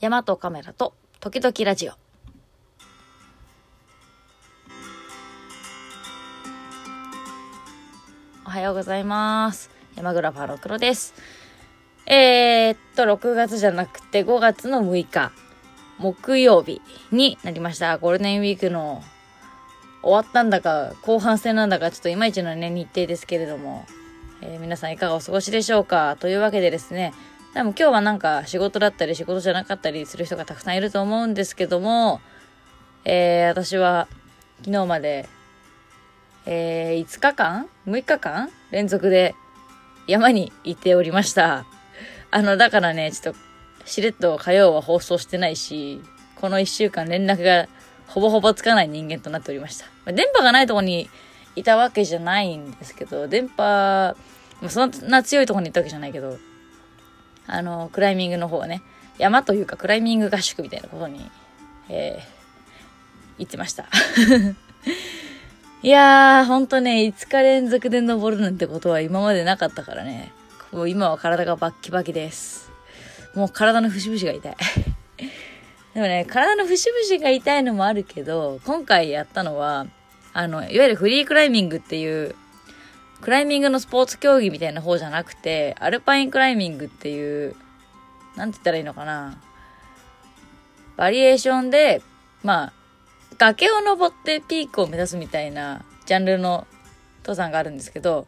山とカメラと時々ラジオ。おはようございます。山グラファーの黒です。えー、っと、6月じゃなくて5月の6日、木曜日になりました。ゴールデンウィークの終わったんだか、後半戦なんだか、ちょっといまいちのね、日程ですけれども、えー皆さんいかがお過ごしでしょうかというわけでですね、でも今日はなんか仕事だったり仕事じゃなかったりする人がたくさんいると思うんですけども、えー、私は昨日まで、えー、5日間 ?6 日間連続で山に行っておりました。あの、だからね、ちょっと、しれっと火曜は放送してないし、この1週間連絡がほぼほぼつかない人間となっておりました。まあ電波がないところにいたわけじゃないんですけど、電波、まあそんな強いところに行ったわけじゃないけど、あの、クライミングの方はね、山というかクライミング合宿みたいなことに、えー、行ってました。いやー、ほんとね、5日連続で登るなんてことは今までなかったからね。もう今は体がバッキバキです。もう体の節々が痛い。でもね、体の節々が痛いのもあるけど、今回やったのは、あの、いわゆるフリークライミングっていう、クライミングのスポーツ競技みたいな方じゃなくて、アルパインクライミングっていう、なんて言ったらいいのかな。バリエーションで、まあ、崖を登ってピークを目指すみたいなジャンルの登山があるんですけど、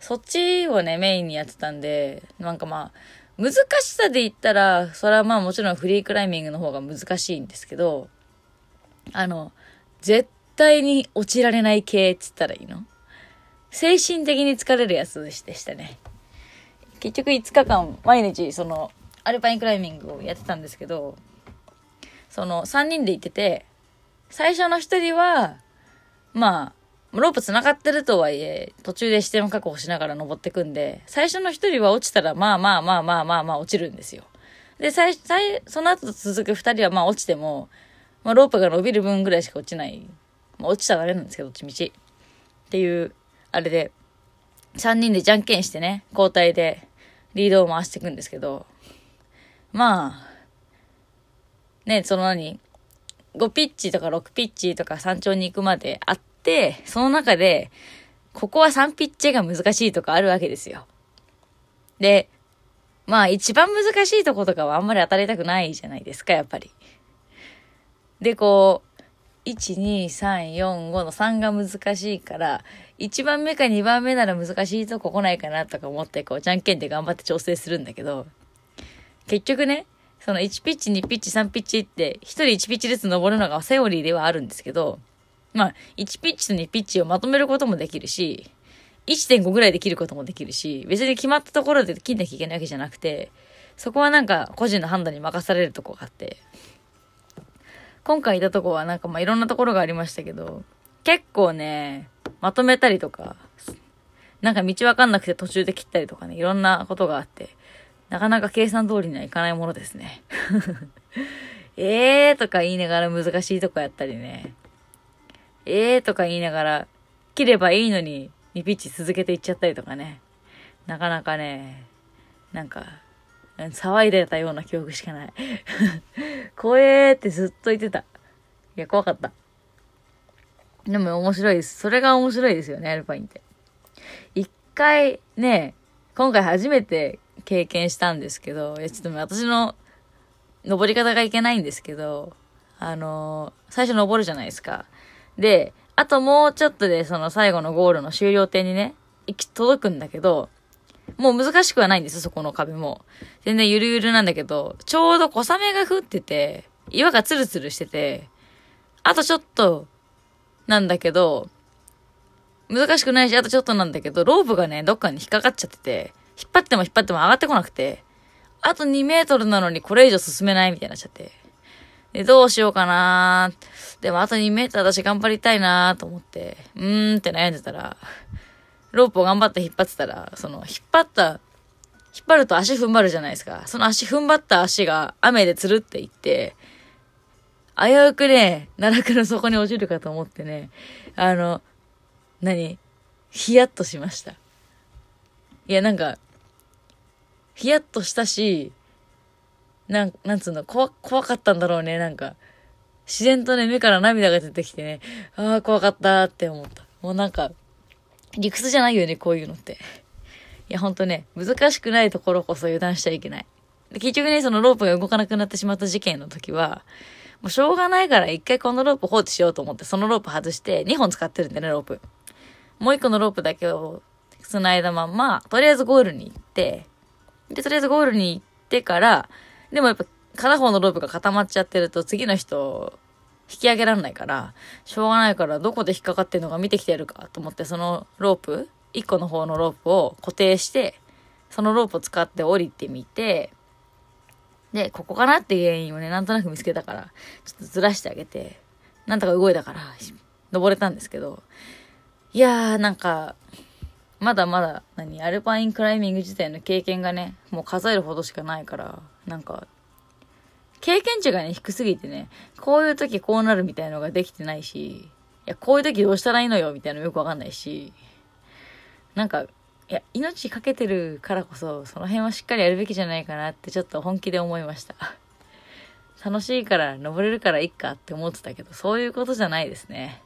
そっちをね、メインにやってたんで、なんかまあ、難しさで言ったら、それはまあもちろんフリークライミングの方が難しいんですけど、あの、絶対に落ちられない系って言ったらいいの？精神的に疲れるやつでしたね。結局5日間毎日そのアルパインクライミングをやってたんですけど、その3人で行ってて、最初の1人は、まあ、ロープ繋がってるとはいえ、途中で視点を確保しながら登ってくんで、最初の1人は落ちたら、まあまあまあまあまあまあ落ちるんですよ。で、最、最、その後続く2人はまあ落ちても、まあロープが伸びる分ぐらいしか落ちない。まあ落ちたらダメなんですけど、どっちみち。っていう、あれで、3人でじゃんけんしてね、交代でリードを回していくんですけど、まあ、ね、その何、5ピッチとか6ピッチとか山頂に行くまであって、その中で、ここは3ピッチが難しいとかあるわけですよ。で、まあ一番難しいとことかはあんまり当たりたくないじゃないですか、やっぱり。で、こう、1、2、3、4、5の3が難しいから、1番目か2番目なら難しいとこ来ないかなとか思って、こう、じゃんけんで頑張って調整するんだけど、結局ね、その1ピッチ、2ピッチ、3ピッチって、1人1ピッチずつ登るのがセオリーではあるんですけど、まあ、1ピッチと2ピッチをまとめることもできるし、1.5ぐらいで切ることもできるし、別に決まったところで切んなきゃいけないわけじゃなくて、そこはなんか個人の判断に任されるとこがあって、今回いたとこはなんかまあいろんなところがありましたけど、結構ね、まとめたりとか、なんか道わかんなくて途中で切ったりとかね、いろんなことがあって、なかなか計算通りにはいかないものですね。えーとか言いながら難しいとこやったりね。えーとか言いながら、切ればいいのに2ピッチ続けていっちゃったりとかね。なかなかね、なんか、騒いでたような記憶しかない。怖えーってずっと言ってた。いや、怖かった。でも面白いです。それが面白いですよね、アルパインって。一回ね、今回初めて経験したんですけど、いや、ちょっと私の登り方がいけないんですけど、あのー最初登るじゃないですか。で、あともうちょっとでその最後のゴールの終了点にね、行き届くんだけど、もう難しくはないんです、そこの壁も。全然ゆるゆるなんだけど、ちょうど小雨が降ってて、岩がツルツルしてて、あとちょっと、なんだけど、難しくないし、あとちょっとなんだけど、ロープがね、どっかに引っかかっちゃってて、引っ張っても引っ張っても上がってこなくて、あと2メートルなのにこれ以上進めないみたいになっちゃって。で、どうしようかなでもあと2メートル私頑張りたいなと思って、うーんって悩んでたら、ロープを頑張って引っ張ってたら、その、引っ張った、引っ張ると足踏ん張るじゃないですか。その足踏ん張った足が雨でつるっていって、危うくね、奈落の底に落ちるかと思ってね、あの、何ヒヤッとしました。いや、なんか、ヒヤッとしたし、なん、なんつうの、怖、怖かったんだろうね、なんか。自然とね、目から涙が出てきてね、ああ、怖かったって思った。もうなんか、理屈じゃないよね、こういうのって。いや、ほんとね、難しくないところこそ油断しちゃいけない。で結局ね、そのロープが動かなくなってしまった事件の時は、もうしょうがないから一回このロープ放置しようと思って、そのロープ外して2本使ってるんだよね、ロープ。もう一個のロープだけを繋いだまま、とりあえずゴールに行って、で、とりあえずゴールに行ってから、でもやっぱ片方のロープが固まっちゃってると次の人引き上げらんないから、しょうがないからどこで引っかかってんのか見てきてやるかと思ってそのロープ、1個の方のロープを固定して、そのロープを使って降りてみて、で、ここかなって原因をね、なんとなく見つけたから、ちょっとずらしてあげて、なんとか動いたから、登れたんですけど、いやー、なんか、まだまだ、何、アルパインクライミング自体の経験がね、もう数えるほどしかないから、なんか、経験値がね、低すぎてね、こういう時こうなるみたいのができてないし、いや、こういう時どうしたらいいのよみたいなのよくわかんないし、なんか、いや、命かけてるからこそ、その辺はしっかりやるべきじゃないかなってちょっと本気で思いました。楽しいから登れるからいっかって思ってたけど、そういうことじゃないですね。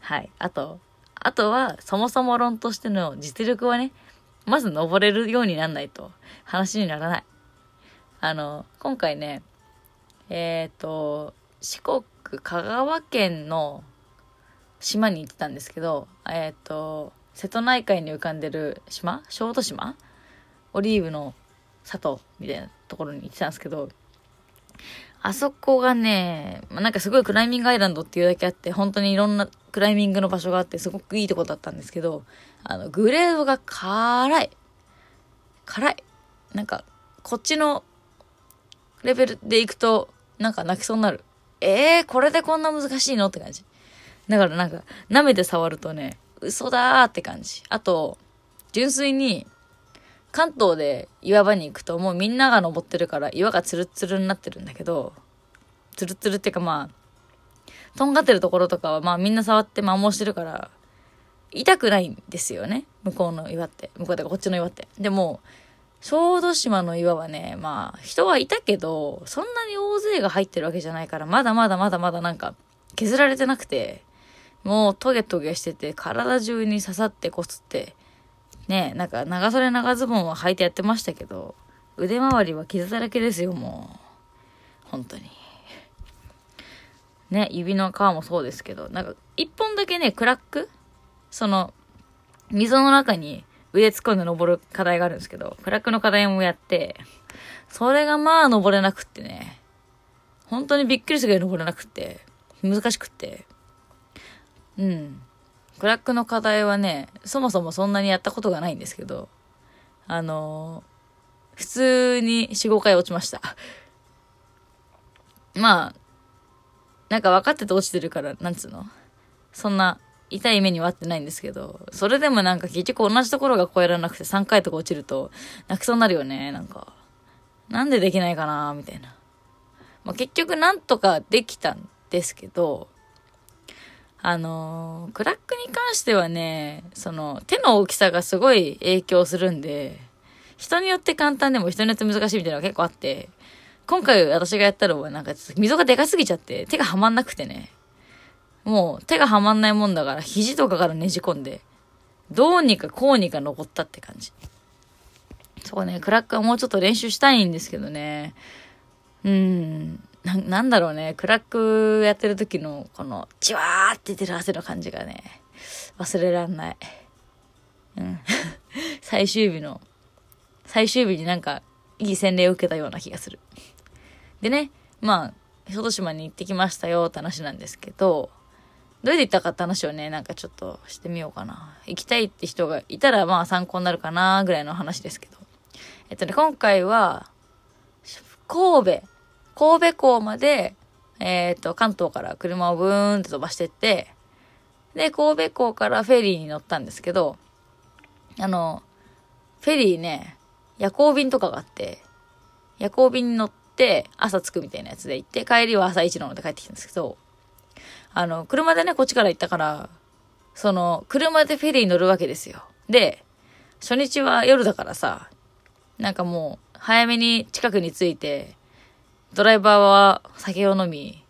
はい。あと、あとは、そもそも論としての実力はね、まず登れるようになんないと話にならない。あの、今回ね、えっ、ー、と、四国、香川県の島に行ってたんですけど、えっ、ー、と、瀬戸内海に浮かんでる島？小豆島？オリーブの里みたいなところに行ってたんですけど、あそこがね、まあ、なんかすごいクライミングアイランドっていうだけあって、本当にいろんなクライミングの場所があって、すごくいいとこだったんですけど、あの、グレードが辛い。辛い。なんか、こっちのレベルで行くと、なんか泣きそうになる。えー、これでこんな難しいの？って感じ。だからなんか、舐めて触るとね、嘘だーって感じ。あと、純粋に、関東で岩場に行くともうみんなが登ってるから岩がツルツルになってるんだけど、ツルツルっていうかまあ、とんがってるところとかはまあみんな触って摩耗してるから、痛くないんですよね。向こうの岩って。向こうでこっちの岩って。でも、小豆島の岩はね、まあ、人はいたけど、そんなに大勢が入ってるわけじゃないから、まだまだまだまだなんか、削られてなくて、もうトゲトゲしてて、体中に刺さってこすって、ねなんか長袖長ズボンは履いてやってましたけど、腕周りは傷だらけですよ、もう。本当に。ね、指の皮もそうですけど、なんか、一本だけね、クラックその、溝の中に腕突っ込んで登る課題があるんですけど、クラックの課題もやって、それがまあ登れなくってね、本当にびっくりするぐらい登れなくって、難しくって。うん。クラックの課題はね、そもそもそんなにやったことがないんですけど、あのー、普通に4、5回落ちました。まあ、なんか分かってて落ちてるから、なんつうの？そんな痛い目にはあってないんですけど、それでもなんか結局同じところが超えられなくて3回とか落ちると泣きそうになるよね、なんか。なんでできないかなみたいな。まあ、結局なんとかできたんですけど、あのー、クラックに関してはね、その、手の大きさがすごい影響するんで、人によって簡単でも人によって難しいみたいなのが結構あって、今回私がやったのはなんか溝がでかすぎちゃって手がはまんなくてね。もう手がはまんないもんだから肘とかからねじ込んで、どうにかこうにか登ったって感じ。そうね、クラックはもうちょっと練習したいんですけどね。うん。な、なんだろうね、クラックやってる時の、この、じわーって出る汗の感じがね、忘れらんない。うん。最終日の、最終日になんか、いい洗礼を受けたような気がする。でね、まあ、小豆島に行ってきましたよって話なんですけど、どうやって行ったかって話をね、なんかちょっとしてみようかな。行きたいって人がいたら、まあ参考になるかな、ぐらいの話ですけど。えっとね、今回は、神戸神戸港まで、えっ、ー、と、関東から車をブーンって飛ばしてって、で、神戸港からフェリーに乗ったんですけど、あの、フェリーね、夜行便とかがあって、夜行便に乗って朝着くみたいなやつで行って、帰りは朝一ので帰ってきたんですけど、あの、車でね、こっちから行ったから、その、車でフェリー乗るわけですよ。で、初日は夜だからさ、なんかもう、早めに近くに着いて、ドライバーは酒を飲み、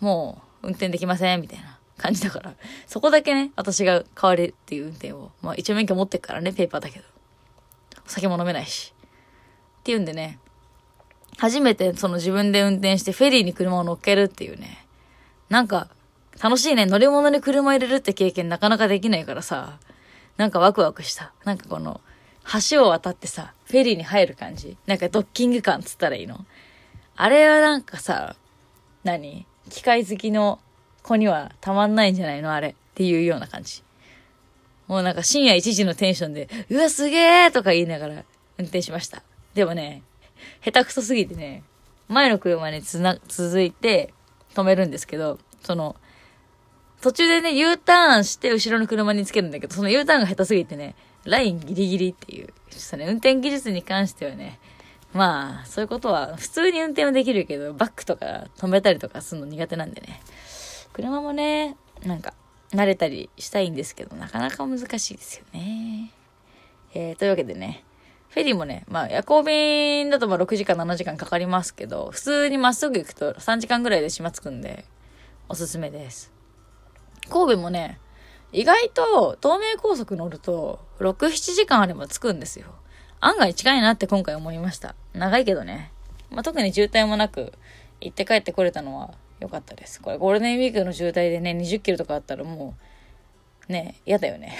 もう運転できません、みたいな感じだから。そこだけね、私が代わりっていう運転を。まあ一応免許持ってっからね、ペーパーだけど。お酒も飲めないし。っていうんでね、初めてその自分で運転してフェリーに車を乗っけるっていうね。なんか、楽しいね。乗り物に車入れるって経験なかなかできないからさ、なんかワクワクした。なんかこの、橋を渡ってさ、フェリーに入る感じ。なんかドッキング感つったらいいの。あれはなんかさ、何？機械好きの子にはたまんないんじゃないの？あれ。っていうような感じ。もうなんか深夜1時のテンションで、うわ、すげーとか言いながら運転しました。でもね、下手くそすぎてね、前の車につな、続いて止めるんですけど、その、途中でね、U ターンして後ろの車につけるんだけど、その U ターンが下手すぎてね、ラインギリギリっていう。ちょっとね、運転技術に関してはね、まあ、そういうことは、普通に運転はできるけど、バックとか止めたりとかするの苦手なんでね。車もね、なんか、慣れたりしたいんですけど、なかなか難しいですよね。えー、というわけでね、フェリーもね、まあ夜行便だとまあ6時間7時間かかりますけど、普通にまっすぐ行くと3時間ぐらいで島着くんで、おすすめです。神戸もね、意外と東名高速乗ると6、7時間あれば着くんですよ。案外近いなって今回思いました。長いけどね。まあ、特に渋滞もなく行って帰ってこれたのは良かったです。これゴールデンウィークの渋滞でね、20キロとかあったらもう、ね、嫌だよね。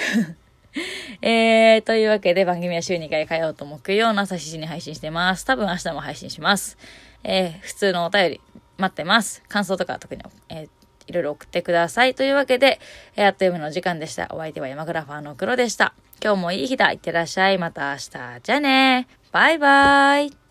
えー、というわけで番組は週2回火曜と木曜の朝7時に配信してます。多分明日も配信します。えー、普通のお便り待ってます。感想とか特に、えー、いろいろ送ってください。というわけで、えー、あっという間の時間でした。お相手は山グラファーの黒でした。今日もいい日だ。いってらっしゃい。また明日。じゃあね。バイバイ。